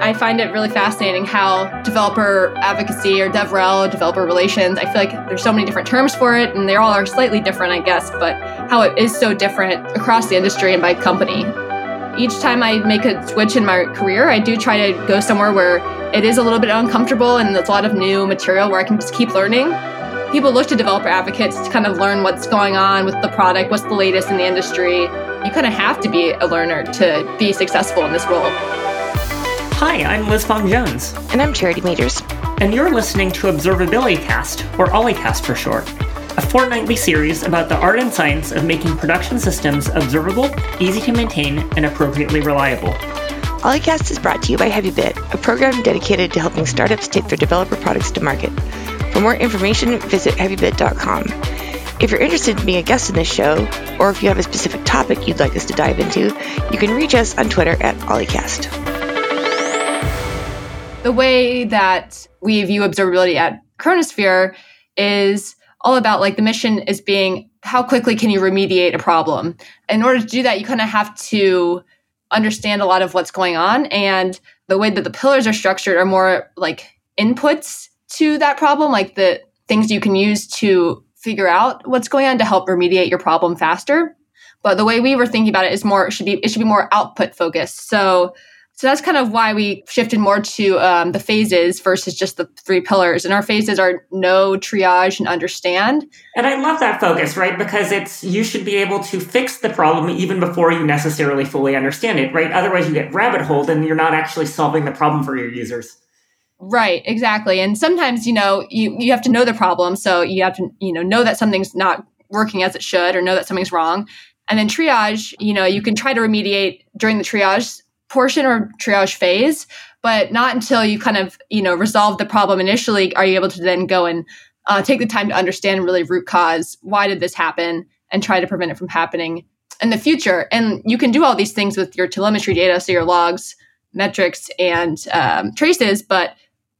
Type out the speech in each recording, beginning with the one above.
I find it really fascinating how developer advocacy or DevRel, developer relations, I feel like there's so many different terms for it and they all are slightly different, I guess, but how it is so different across the industry and by company. Each time I make a switch in my career, I do try to go somewhere where it is a little bit uncomfortable and there's a lot of new material where I can just keep learning. People look to developer advocates to kind of learn what's going on with the product, what's the latest in the industry. You kind of have to be a learner to be successful in this role. Hi, I'm Liz Fong Jones. And I'm Charity Majors. And you're listening to Observability Cast, or O11ycast for short, a fortnightly series about the art and science of making production systems observable, easy to maintain, and appropriately reliable. O11ycast is brought to you by HeavyBit, a program dedicated to helping startups take their developer products to market. For more information, visit heavybit.com. If you're interested in being a guest in this show, or if you have a specific topic you'd like us to dive into, you can reach us on Twitter at O11ycast the way that we view observability at Chronosphere is all about like the mission is being how quickly can you remediate a problem? In order to do that, you kind of have to understand a lot of what's going on. And the way that the pillars are structured are more like inputs to that problem, like the things you can use to figure out what's going on to help remediate your problem faster. But the way we were thinking about it is more should be it should be more output focused. So so that's kind of why we shifted more to um, the phases versus just the three pillars. And our phases are know, triage, and understand. And I love that focus, right? Because it's you should be able to fix the problem even before you necessarily fully understand it, right? Otherwise, you get rabbit holed and you're not actually solving the problem for your users. Right, exactly. And sometimes, you know, you, you have to know the problem. So you have to, you know, know that something's not working as it should or know that something's wrong. And then triage, you know, you can try to remediate during the triage portion or triage phase, but not until you kind of, you know, resolve the problem initially are you able to then go and uh, take the time to understand really root cause. Why did this happen? And try to prevent it from happening in the future. And you can do all these things with your telemetry data, so your logs, metrics, and um, traces. But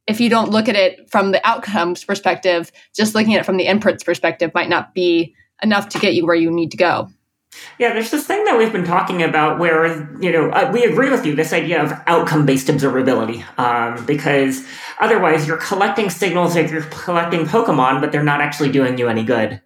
if you don't look at it from the outcomes perspective, just looking at it from the inputs perspective might not be enough to get you where you need to go. Yeah, there's this thing that we've been talking about where, you know, uh, we agree with you, this idea of outcome based observability, um, because otherwise you're collecting signals like you're collecting Pokemon, but they're not actually doing you any good.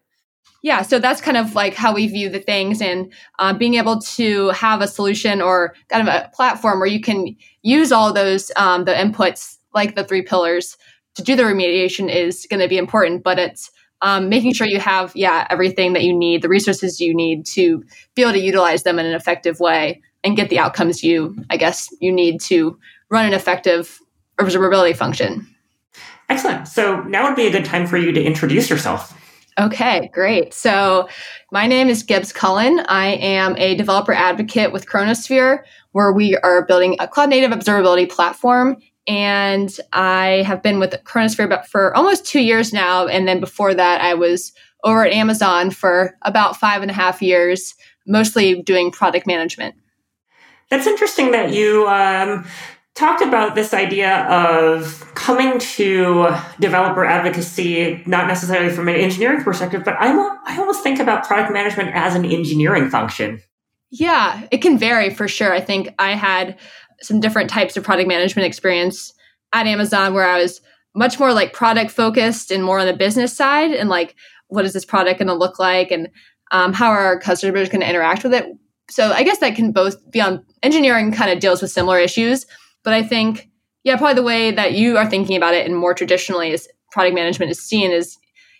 Yeah, so that's kind of like how we view the things and uh, being able to have a solution or kind of a platform where you can use all those, um, the inputs like the three pillars to do the remediation is going to be important, but it's um, making sure you have yeah everything that you need the resources you need to be able to utilize them in an effective way and get the outcomes you i guess you need to run an effective observability function excellent so now would be a good time for you to introduce yourself Okay, great. So, my name is Gibbs Cullen. I am a developer advocate with Chronosphere, where we are building a cloud native observability platform and I have been with Chronosphere for almost two years now. And then before that, I was over at Amazon for about five and a half years, mostly doing product management. That's interesting that you um, talked about this idea of coming to developer advocacy, not necessarily from an engineering perspective, but I, I almost think about product management as an engineering function. Yeah, it can vary for sure. I think I had some different types of product management experience at Amazon where I was much more like product focused and more on the business side and like what is this product going to look like and um, how are our customers going to interact with it. So I guess that can both be on engineering kind of deals with similar issues, but I think yeah, probably the way that you are thinking about it and more traditionally is product management is seen as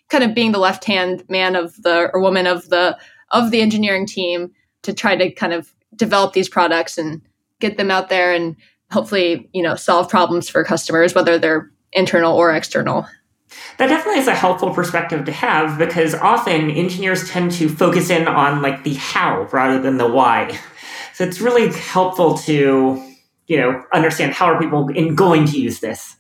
kind of being the left hand man of the or woman of the of the engineering team to try to kind of develop these products and get them out there and hopefully, you know, solve problems for customers, whether they're internal or external. That definitely is a helpful perspective to have because often engineers tend to focus in on like the how rather than the why. So it's really helpful to, you know, understand how are people in going to use this.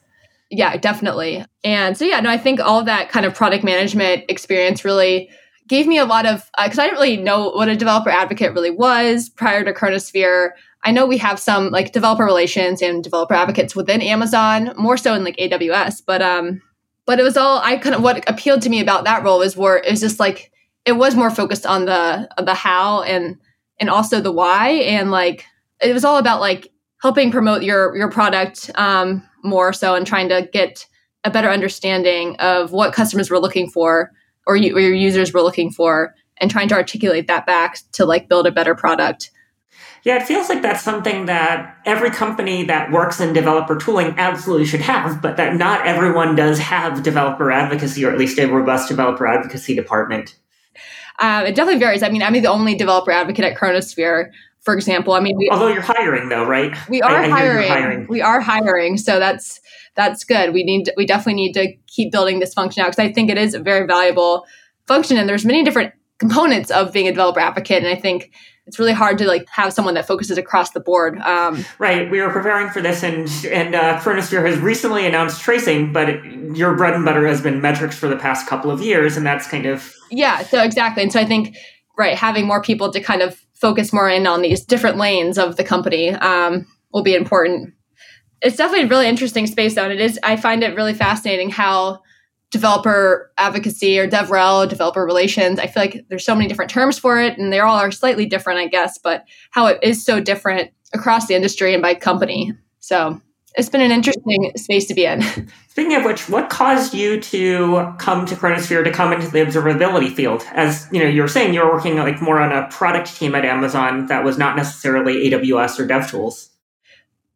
Yeah, definitely. And so yeah, no, I think all that kind of product management experience really gave me a lot of because uh, I didn't really know what a developer advocate really was prior to Chronosphere. I know we have some like developer relations and developer advocates within Amazon, more so in like AWS, but um, but it was all I kind of what appealed to me about that role is where it was just like it was more focused on the the how and and also the why and like it was all about like helping promote your your product um, more so and trying to get a better understanding of what customers were looking for or, you, or your users were looking for and trying to articulate that back to like build a better product yeah, it feels like that's something that every company that works in developer tooling absolutely should have, but that not everyone does have developer advocacy or at least a robust developer advocacy department. Um, it definitely varies. I mean, I'm the only developer advocate at Chronosphere, for example. I mean, we, although you're hiring though, right? We are I, I hiring. hiring. We are hiring, so that's that's good. We need we definitely need to keep building this function out because I think it is a very valuable function, and there's many different components of being a developer advocate, and I think it's really hard to like have someone that focuses across the board. Um, right. We were preparing for this, and and uh, Chronosphere has recently announced tracing, but it, your bread and butter has been metrics for the past couple of years, and that's kind of yeah. So exactly, and so I think right having more people to kind of focus more in on these different lanes of the company um, will be important. It's definitely a really interesting space, though, and it is. I find it really fascinating how developer advocacy or DevRel, developer relations. I feel like there's so many different terms for it, and they all are slightly different, I guess, but how it is so different across the industry and by company. So it's been an interesting space to be in. Speaking of which, what caused you to come to Chronosphere to come into the observability field? As you know, you were saying you were working like more on a product team at Amazon that was not necessarily AWS or DevTools.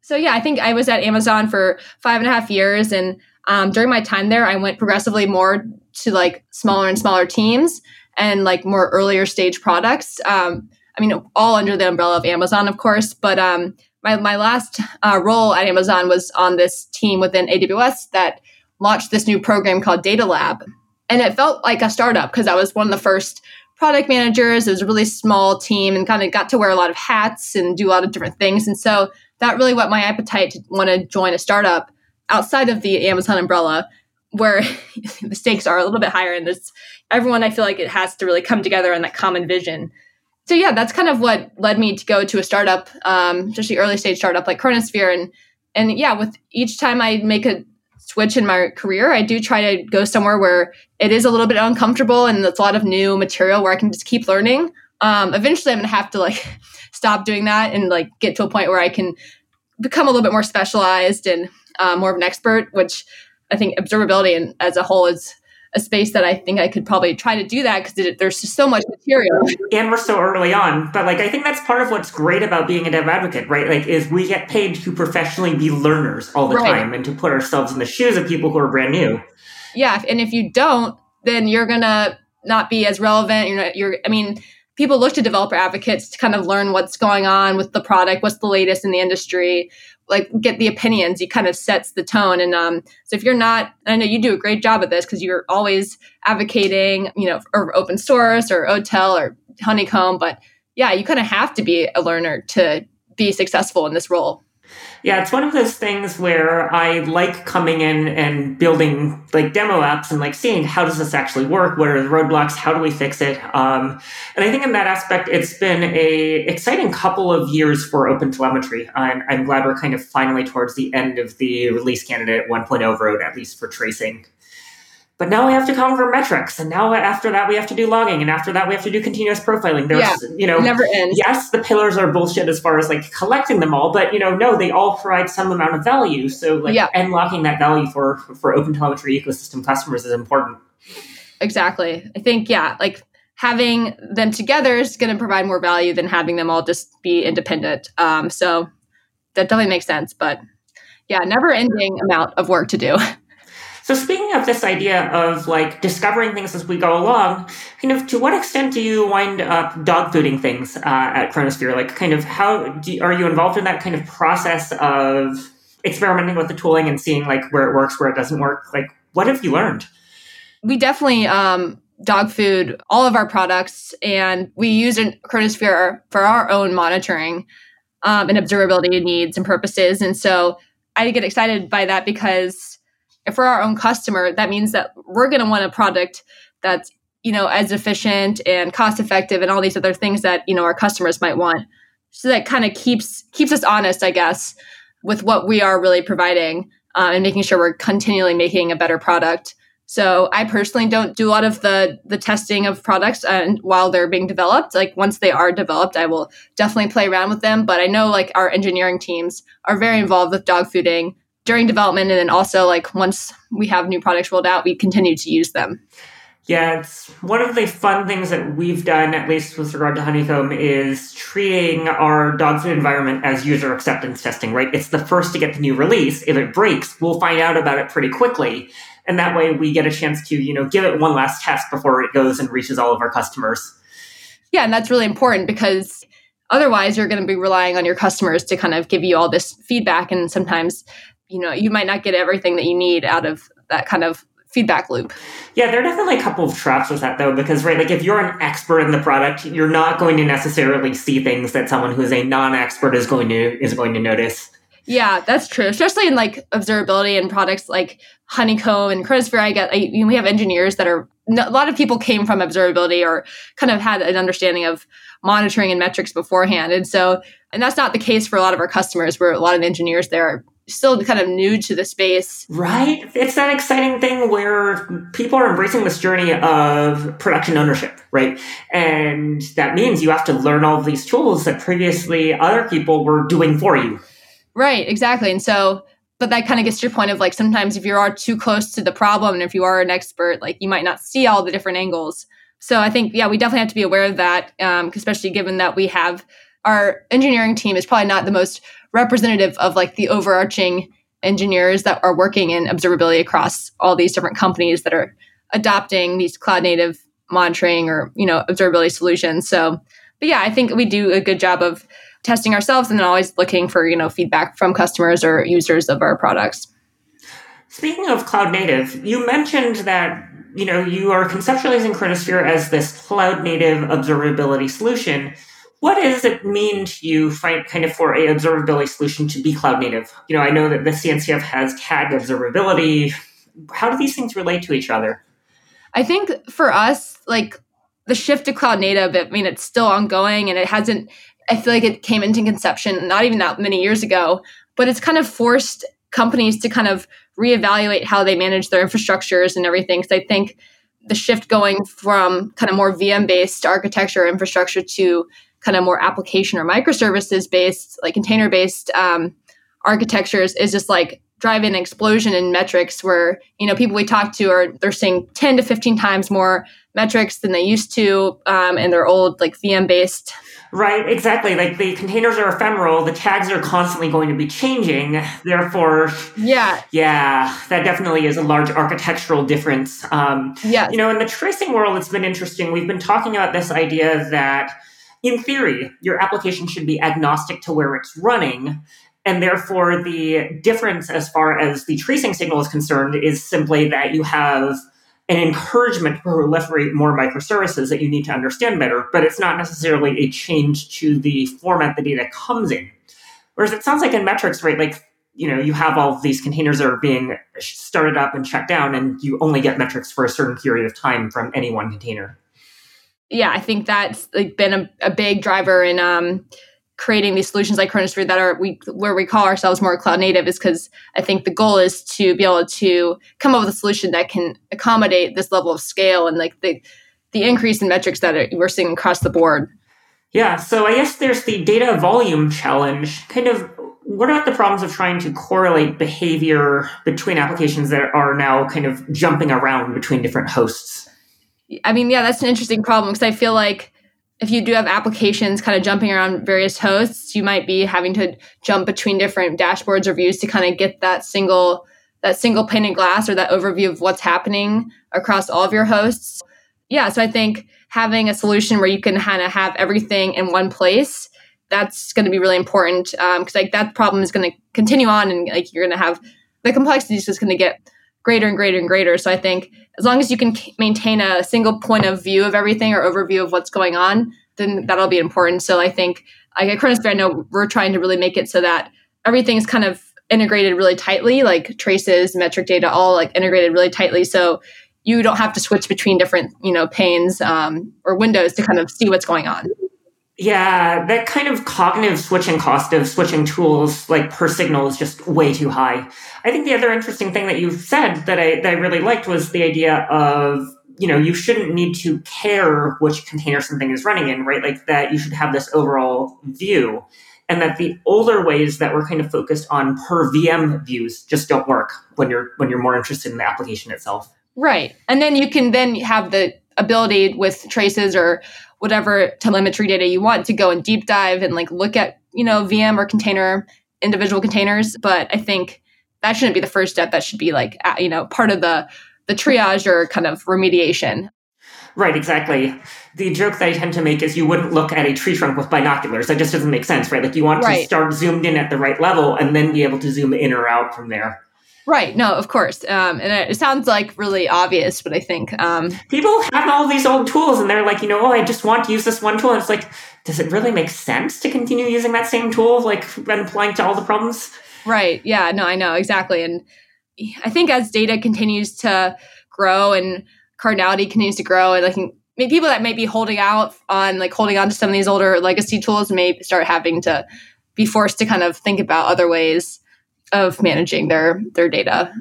So yeah, I think I was at Amazon for five and a half years, and um, during my time there, I went progressively more to like smaller and smaller teams and like more earlier stage products. Um, I mean, all under the umbrella of Amazon, of course. But um, my my last uh, role at Amazon was on this team within AWS that launched this new program called Data Lab, and it felt like a startup because I was one of the first product managers. It was a really small team and kind of got to wear a lot of hats and do a lot of different things. And so that really whet my appetite to want to join a startup outside of the Amazon umbrella, where the stakes are a little bit higher, and this everyone I feel like it has to really come together on that common vision. So yeah, that's kind of what led me to go to a startup, um, especially early stage startup like Chronosphere, and and yeah, with each time I make a switch in my career, I do try to go somewhere where it is a little bit uncomfortable and it's a lot of new material where I can just keep learning. Um, eventually, I'm gonna have to like stop doing that and like get to a point where I can become a little bit more specialized and uh, more of an expert, which I think observability and as a whole is a space that I think I could probably try to do that because there's just so much material. And we're so early on. But like, I think that's part of what's great about being a dev advocate, right? Like, is we get paid to professionally be learners all the right. time and to put ourselves in the shoes of people who are brand new. Yeah. And if you don't, then you're going to not be as relevant. You're not, you're, I mean, people look to developer advocates to kind of learn what's going on with the product, what's the latest in the industry, like get the opinions. He kind of sets the tone. And um, so if you're not, I know you do a great job at this because you're always advocating, you know, for open source or OTel or Honeycomb. But yeah, you kind of have to be a learner to be successful in this role. Yeah, it's one of those things where I like coming in and building like demo apps and like seeing how does this actually work? What are the roadblocks? How do we fix it? Um, and I think in that aspect, it's been a exciting couple of years for Open Telemetry. I'm, I'm glad we're kind of finally towards the end of the release candidate 1.0 road, at least for tracing. But now we have to conquer metrics, and now after that we have to do logging, and after that we have to do continuous profiling. There's, yeah, you know, never ends. Yes, the pillars are bullshit as far as like collecting them all, but you know, no, they all provide some amount of value. So like yeah. unlocking that value for for open telemetry ecosystem customers is important. Exactly. I think yeah, like having them together is going to provide more value than having them all just be independent. Um, so that definitely makes sense. But yeah, never ending amount of work to do. So speaking of this idea of like discovering things as we go along, kind of to what extent do you wind up dog fooding things uh, at Chronosphere? Like, kind of how do, are you involved in that kind of process of experimenting with the tooling and seeing like where it works, where it doesn't work? Like, what have you learned? We definitely um, dog food all of our products, and we use Chronosphere for our own monitoring um, and observability needs and purposes. And so I get excited by that because we're our own customer, that means that we're going to want a product that's you know as efficient and cost effective and all these other things that you know our customers might want. So that kind of keeps keeps us honest, I guess, with what we are really providing uh, and making sure we're continually making a better product. So I personally don't do a lot of the the testing of products and while they're being developed. Like once they are developed, I will definitely play around with them. But I know like our engineering teams are very involved with dog fooding during development and then also like once we have new products rolled out, we continue to use them. Yeah, it's one of the fun things that we've done, at least with regard to Honeycomb, is treating our dog food environment as user acceptance testing, right? It's the first to get the new release. If it breaks, we'll find out about it pretty quickly. And that way we get a chance to, you know, give it one last test before it goes and reaches all of our customers. Yeah, and that's really important because otherwise you're going to be relying on your customers to kind of give you all this feedback and sometimes you know you might not get everything that you need out of that kind of feedback loop. Yeah, there are definitely a couple of traps with that though, because right, like if you're an expert in the product, you're not going to necessarily see things that someone who's a non-expert is going to is going to notice. Yeah, that's true. Especially in like observability and products like Honeycomb and Chronosphere. I get I, you know, we have engineers that are a lot of people came from observability or kind of had an understanding of monitoring and metrics beforehand, and so and that's not the case for a lot of our customers. Where a lot of engineers there are still kind of new to the space. Right. It's that exciting thing where people are embracing this journey of production ownership, right? And that means you have to learn all these tools that previously other people were doing for you. Right, exactly. And so but that kind of gets to your point of like sometimes if you are too close to the problem and if you are an expert, like you might not see all the different angles. So I think, yeah, we definitely have to be aware of that, um, especially given that we have our engineering team is probably not the most representative of like the overarching engineers that are working in observability across all these different companies that are adopting these cloud native monitoring or you know observability solutions. So but yeah i think we do a good job of testing ourselves and then always looking for you know feedback from customers or users of our products. Speaking of cloud native you mentioned that you know you are conceptualizing chronosphere as this cloud native observability solution what does it mean to you find kind of for a observability solution to be cloud native? You know, I know that the CNCF has TAG observability. How do these things relate to each other? I think for us, like the shift to cloud native, I mean, it's still ongoing and it hasn't, I feel like it came into conception not even that many years ago, but it's kind of forced companies to kind of reevaluate how they manage their infrastructures and everything. Because I think the shift going from kind of more VM based architecture infrastructure to kind of more application or microservices based, like container based um, architectures is just like driving an explosion in metrics where, you know, people we talk to are, they're seeing 10 to 15 times more metrics than they used to um, in their old like VM based. Right, exactly. Like the containers are ephemeral, the tags are constantly going to be changing. Therefore, yeah, yeah, that definitely is a large architectural difference. Um, yeah, you know, in the tracing world, it's been interesting. We've been talking about this idea that in theory, your application should be agnostic to where it's running. And therefore, the difference as far as the tracing signal is concerned is simply that you have an encouragement to proliferate more microservices that you need to understand better, but it's not necessarily a change to the format the data comes in. Whereas it sounds like in metrics, right, like you know, you have all these containers that are being started up and shut down, and you only get metrics for a certain period of time from any one container yeah, I think that's like been a, a big driver in um, creating these solutions like Chronosphere that are we where we call ourselves more cloud native is because I think the goal is to be able to come up with a solution that can accommodate this level of scale and like the the increase in metrics that are, we're seeing across the board. Yeah, so I guess there's the data volume challenge. Kind of what about the problems of trying to correlate behavior between applications that are now kind of jumping around between different hosts? I mean, yeah, that's an interesting problem because I feel like if you do have applications kind of jumping around various hosts, you might be having to jump between different dashboards or views to kind of get that single that single pane of glass or that overview of what's happening across all of your hosts. Yeah, so I think having a solution where you can kind of have everything in one place that's going to be really important because um, like that problem is going to continue on and like you're going to have the complexity is just going to get greater and greater and greater. So I think as long as you can maintain a single point of view of everything or overview of what's going on, then that'll be important. So I think like at Chronosphere, I know we're trying to really make it so that everything's kind of integrated really tightly, like traces, metric data, all like integrated really tightly. So you don't have to switch between different, you know, panes um, or windows to kind of see what's going on. Yeah, that kind of cognitive switching cost of switching tools like per signal is just way too high. I think the other interesting thing that you said that I that I really liked was the idea of you know you shouldn't need to care which container something is running in, right? Like that you should have this overall view, and that the older ways that we're kind of focused on per VM views just don't work when you're when you're more interested in the application itself. Right, and then you can then have the ability with traces or whatever telemetry data you want to go and deep dive and like look at you know VM or container individual containers. But I think that shouldn't be the first step. That should be like you know part of the the triage or kind of remediation. Right, exactly. The joke that I tend to make is you wouldn't look at a tree trunk with binoculars. That just doesn't make sense, right? Like you want right. to start zoomed in at the right level and then be able to zoom in or out from there. Right. No, of course. Um, and it sounds like really obvious, but I think um, people have all these old tools and they're like, you know, oh, I just want to use this one tool. And it's like, does it really make sense to continue using that same tool, like when applying to all the problems? Right. Yeah. No, I know exactly. And I think as data continues to grow and cardinality continues to grow, and like people that may be holding out on like holding on to some of these older legacy tools may start having to be forced to kind of think about other ways of managing their their data.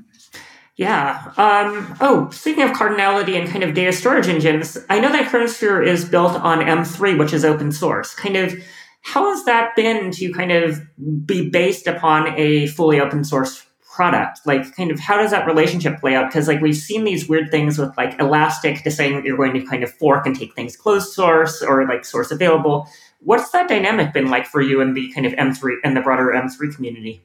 Yeah. Um, oh, speaking of cardinality and kind of data storage engines, I know that Chronosphere is built on M3, which is open source. Kind of, how has that been to kind of be based upon a fully open source product? Like, kind of, how does that relationship play out? Because, like, we've seen these weird things with like Elastic deciding that you're going to kind of fork and take things closed source or like source available. What's that dynamic been like for you in the kind of M3 and the broader M3 community?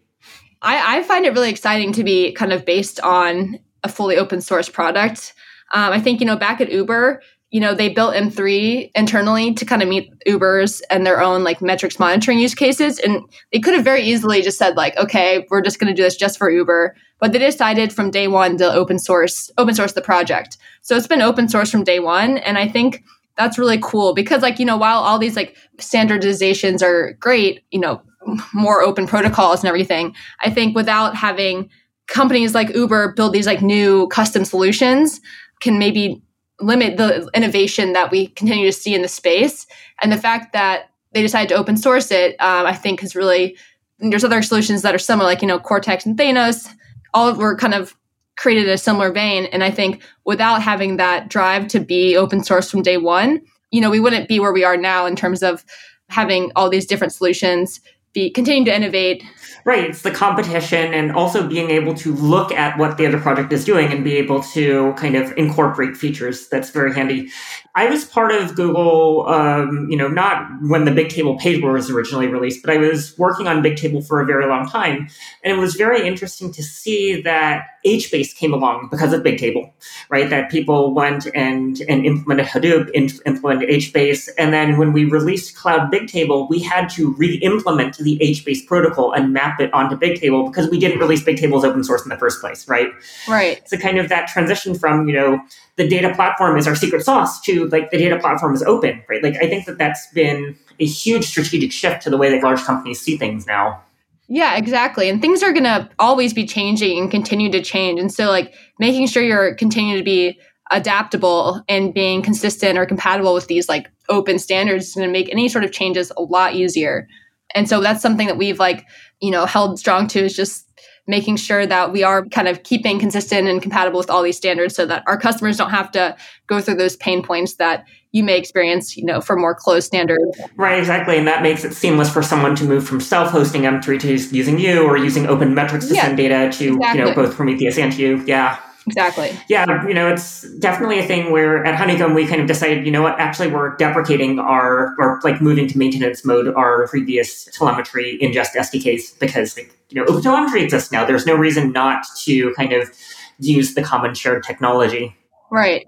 I, I find it really exciting to be kind of based on a fully open source product. Um, I think, you know, back at Uber, you know, they built M3 internally to kind of meet Uber's and their own like metrics monitoring use cases. And they could have very easily just said, like, okay, we're just going to do this just for Uber. But they decided from day one to open source, open source the project. So it's been open source from day one. And I think that's really cool because like, you know, while all these like standardizations are great, you know, more open protocols and everything. I think without having companies like Uber build these like new custom solutions can maybe limit the innovation that we continue to see in the space. And the fact that they decided to open source it, um, I think has really there's other solutions that are similar, like you know Cortex and Thanos. All of were kind of created in a similar vein. And I think without having that drive to be open source from day one, you know, we wouldn't be where we are now in terms of having all these different solutions be continuing to innovate. Right. It's the competition and also being able to look at what the other project is doing and be able to kind of incorporate features. That's very handy. I was part of Google, um, you know, not when the Bigtable page was originally released, but I was working on Bigtable for a very long time. And it was very interesting to see that HBase came along because of Bigtable, right? That people went and, and implemented Hadoop, implemented HBase. And then when we released Cloud Bigtable, we had to re-implement the HBase protocol and map it onto Bigtable because we didn't release Bigtable as open source in the first place, right? Right. So kind of that transition from, you know, the data platform is our secret sauce to like the data platform is open, right? Like I think that that's been a huge strategic shift to the way that large companies see things now. Yeah, exactly. And things are going to always be changing and continue to change. And so like making sure you're continuing to be adaptable and being consistent or compatible with these like open standards is going to make any sort of changes a lot easier. And so that's something that we've like, you know, held strong to is just making sure that we are kind of keeping consistent and compatible with all these standards so that our customers don't have to go through those pain points that you may experience, you know, for more closed standards. Right, exactly. And that makes it seamless for someone to move from self-hosting M3 to using you or using open metrics to yeah, send data to, exactly. you know, both Prometheus and to you. Yeah. Exactly. Yeah, you know, it's definitely a thing where at Honeycomb we kind of decided, you know what, actually we're deprecating our or like moving to maintenance mode our previous telemetry ingest SDKs because you know OpenTelemetry exists now. There's no reason not to kind of use the common shared technology. Right.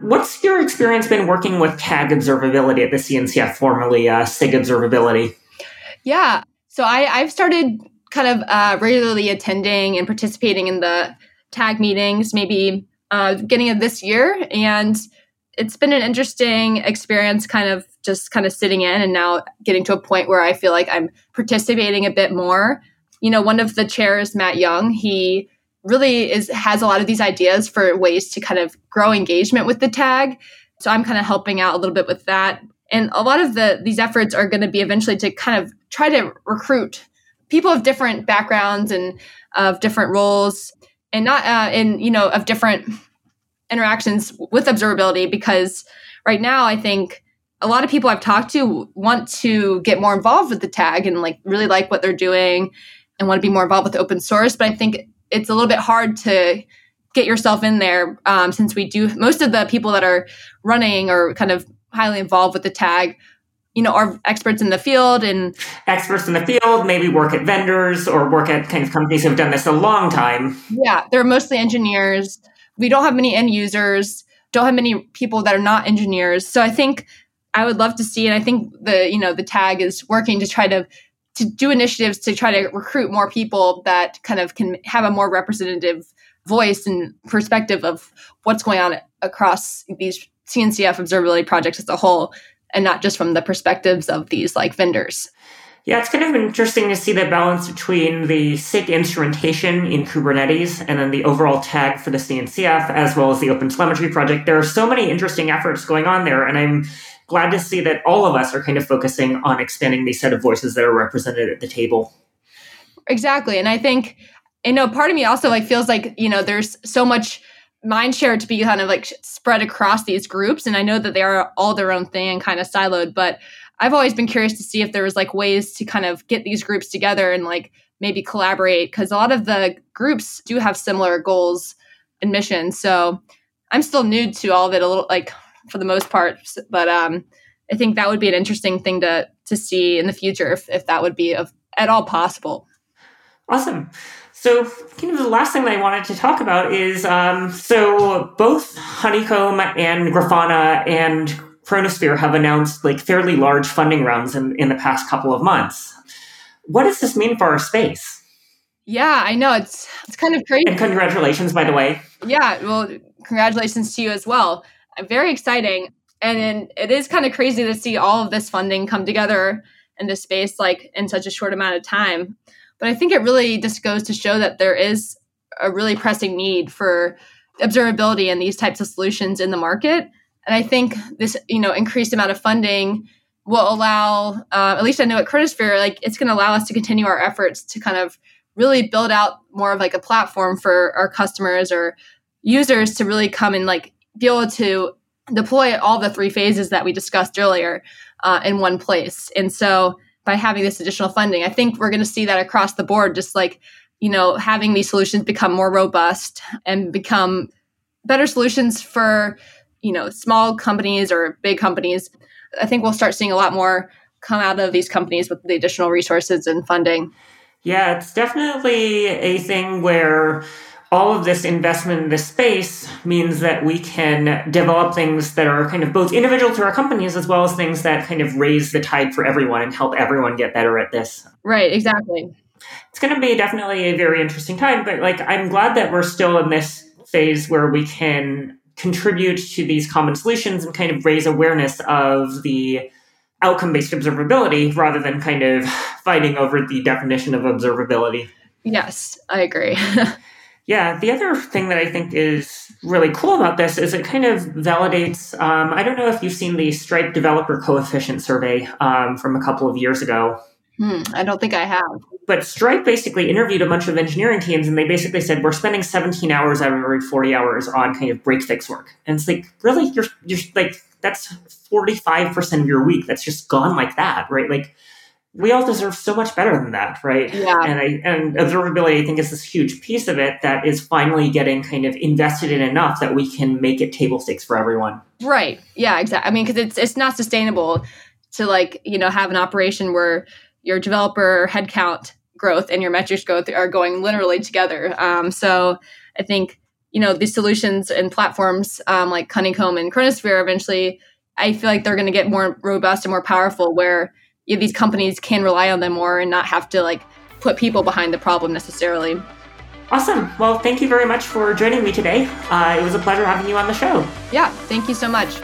What's your experience been working with tag observability at the CNCF, formerly uh, SIG observability? Yeah. So I, I've started kind of uh, regularly attending and participating in the tag meetings, maybe uh, beginning of this year. And it's been an interesting experience, kind of just kind of sitting in and now getting to a point where I feel like I'm participating a bit more. You know, one of the chairs, Matt Young, he really is has a lot of these ideas for ways to kind of grow engagement with the tag. So I'm kind of helping out a little bit with that. And a lot of the these efforts are going to be eventually to kind of try to recruit people of different backgrounds and of different roles and not uh, in you know of different interactions with observability because right now I think a lot of people I've talked to want to get more involved with the tag and like really like what they're doing and want to be more involved with open source. But I think it's a little bit hard to get yourself in there um, since we do most of the people that are running or kind of highly involved with the tag you know are experts in the field and experts in the field maybe work at vendors or work at kind of companies who've done this a long time yeah they're mostly engineers we don't have many end users don't have many people that are not engineers so i think i would love to see and i think the you know the tag is working to try to to do initiatives to try to recruit more people that kind of can have a more representative voice and perspective of what's going on across these CNCF observability projects as a whole, and not just from the perspectives of these like vendors. Yeah, it's kind of interesting to see the balance between the SIG instrumentation in Kubernetes and then the overall tag for the CNCF, as well as the OpenTelemetry project. There are so many interesting efforts going on there, and I'm glad to see that all of us are kind of focusing on expanding the set of voices that are represented at the table. Exactly. And I think, you know, part of me also like feels like, you know, there's so much mind share to be kind of like spread across these groups. And I know that they are all their own thing and kind of siloed, but I've always been curious to see if there was like ways to kind of get these groups together and like maybe collaborate because a lot of the groups do have similar goals and missions. So I'm still new to all of it a little like for the most part, but um, I think that would be an interesting thing to to see in the future if, if that would be of, at all possible. Awesome. So, kind of the last thing that I wanted to talk about is um, so both Honeycomb and Grafana and Chronosphere have announced like fairly large funding rounds in, in the past couple of months. What does this mean for our space? Yeah, I know it's it's kind of crazy. And congratulations, by the way. Yeah, well, congratulations to you as well. Very exciting, and it is kind of crazy to see all of this funding come together in this space like in such a short amount of time. But I think it really just goes to show that there is a really pressing need for observability and these types of solutions in the market. And I think this, you know, increased amount of funding will allow, uh, at least I know at Chronosphere, like it's going to allow us to continue our efforts to kind of really build out more of like a platform for our customers or users to really come and like be able to deploy all the three phases that we discussed earlier uh, in one place. And so by having this additional funding. I think we're going to see that across the board, just like, you know, having these solutions become more robust and become better solutions for, you know, small companies or big companies. I think we'll start seeing a lot more come out of these companies with the additional resources and funding. Yeah, it's definitely a thing where all of this investment in this space means that we can develop things that are kind of both individual to our companies as well as things that kind of raise the tide for everyone and help everyone get better at this. Right, exactly. It's going to be definitely a very interesting time, but like I'm glad that we're still in this phase where we can contribute to these common solutions and kind of raise awareness of the outcome based observability rather than kind of fighting over the definition of observability. Yes, I agree. Yeah, the other thing that I think is really cool about this is it kind of validates. Um, I don't know if you've seen the Stripe Developer Coefficient Survey um, from a couple of years ago. Hmm, I don't think I have. But Stripe basically interviewed a bunch of engineering teams, and they basically said we're spending 17 hours out of every 40 hours on kind of break fix work. And it's like, really, you're you're like that's 45 percent of your week that's just gone like that, right? Like we all deserve so much better than that, right? Yeah. And I and observability, I think, is this huge piece of it that is finally getting kind of invested in enough that we can make it table stakes for everyone. Right. Yeah. Exactly. I mean, because it's it's not sustainable to like you know have an operation where your developer headcount growth and your metrics growth are going literally together. Um, so I think you know these solutions and platforms um, like Honeycomb and Chronosphere eventually, I feel like they're going to get more robust and more powerful where you know, these companies can rely on them more and not have to like put people behind the problem necessarily. Awesome. Well, thank you very much for joining me today. Uh, it was a pleasure having you on the show. Yeah, thank you so much.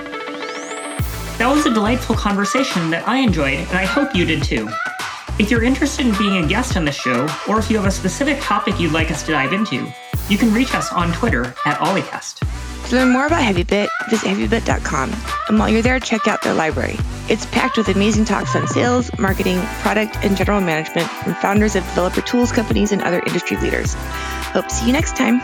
That was a delightful conversation that I enjoyed, and I hope you did too. If you're interested in being a guest on the show, or if you have a specific topic you'd like us to dive into, you can reach us on Twitter at O11ycast. To learn more about HeavyBit, visit heavybit.com. And while you're there, check out their library. It's packed with amazing talks on sales, marketing, product, and general management from founders of developer tools companies and other industry leaders. Hope to see you next time.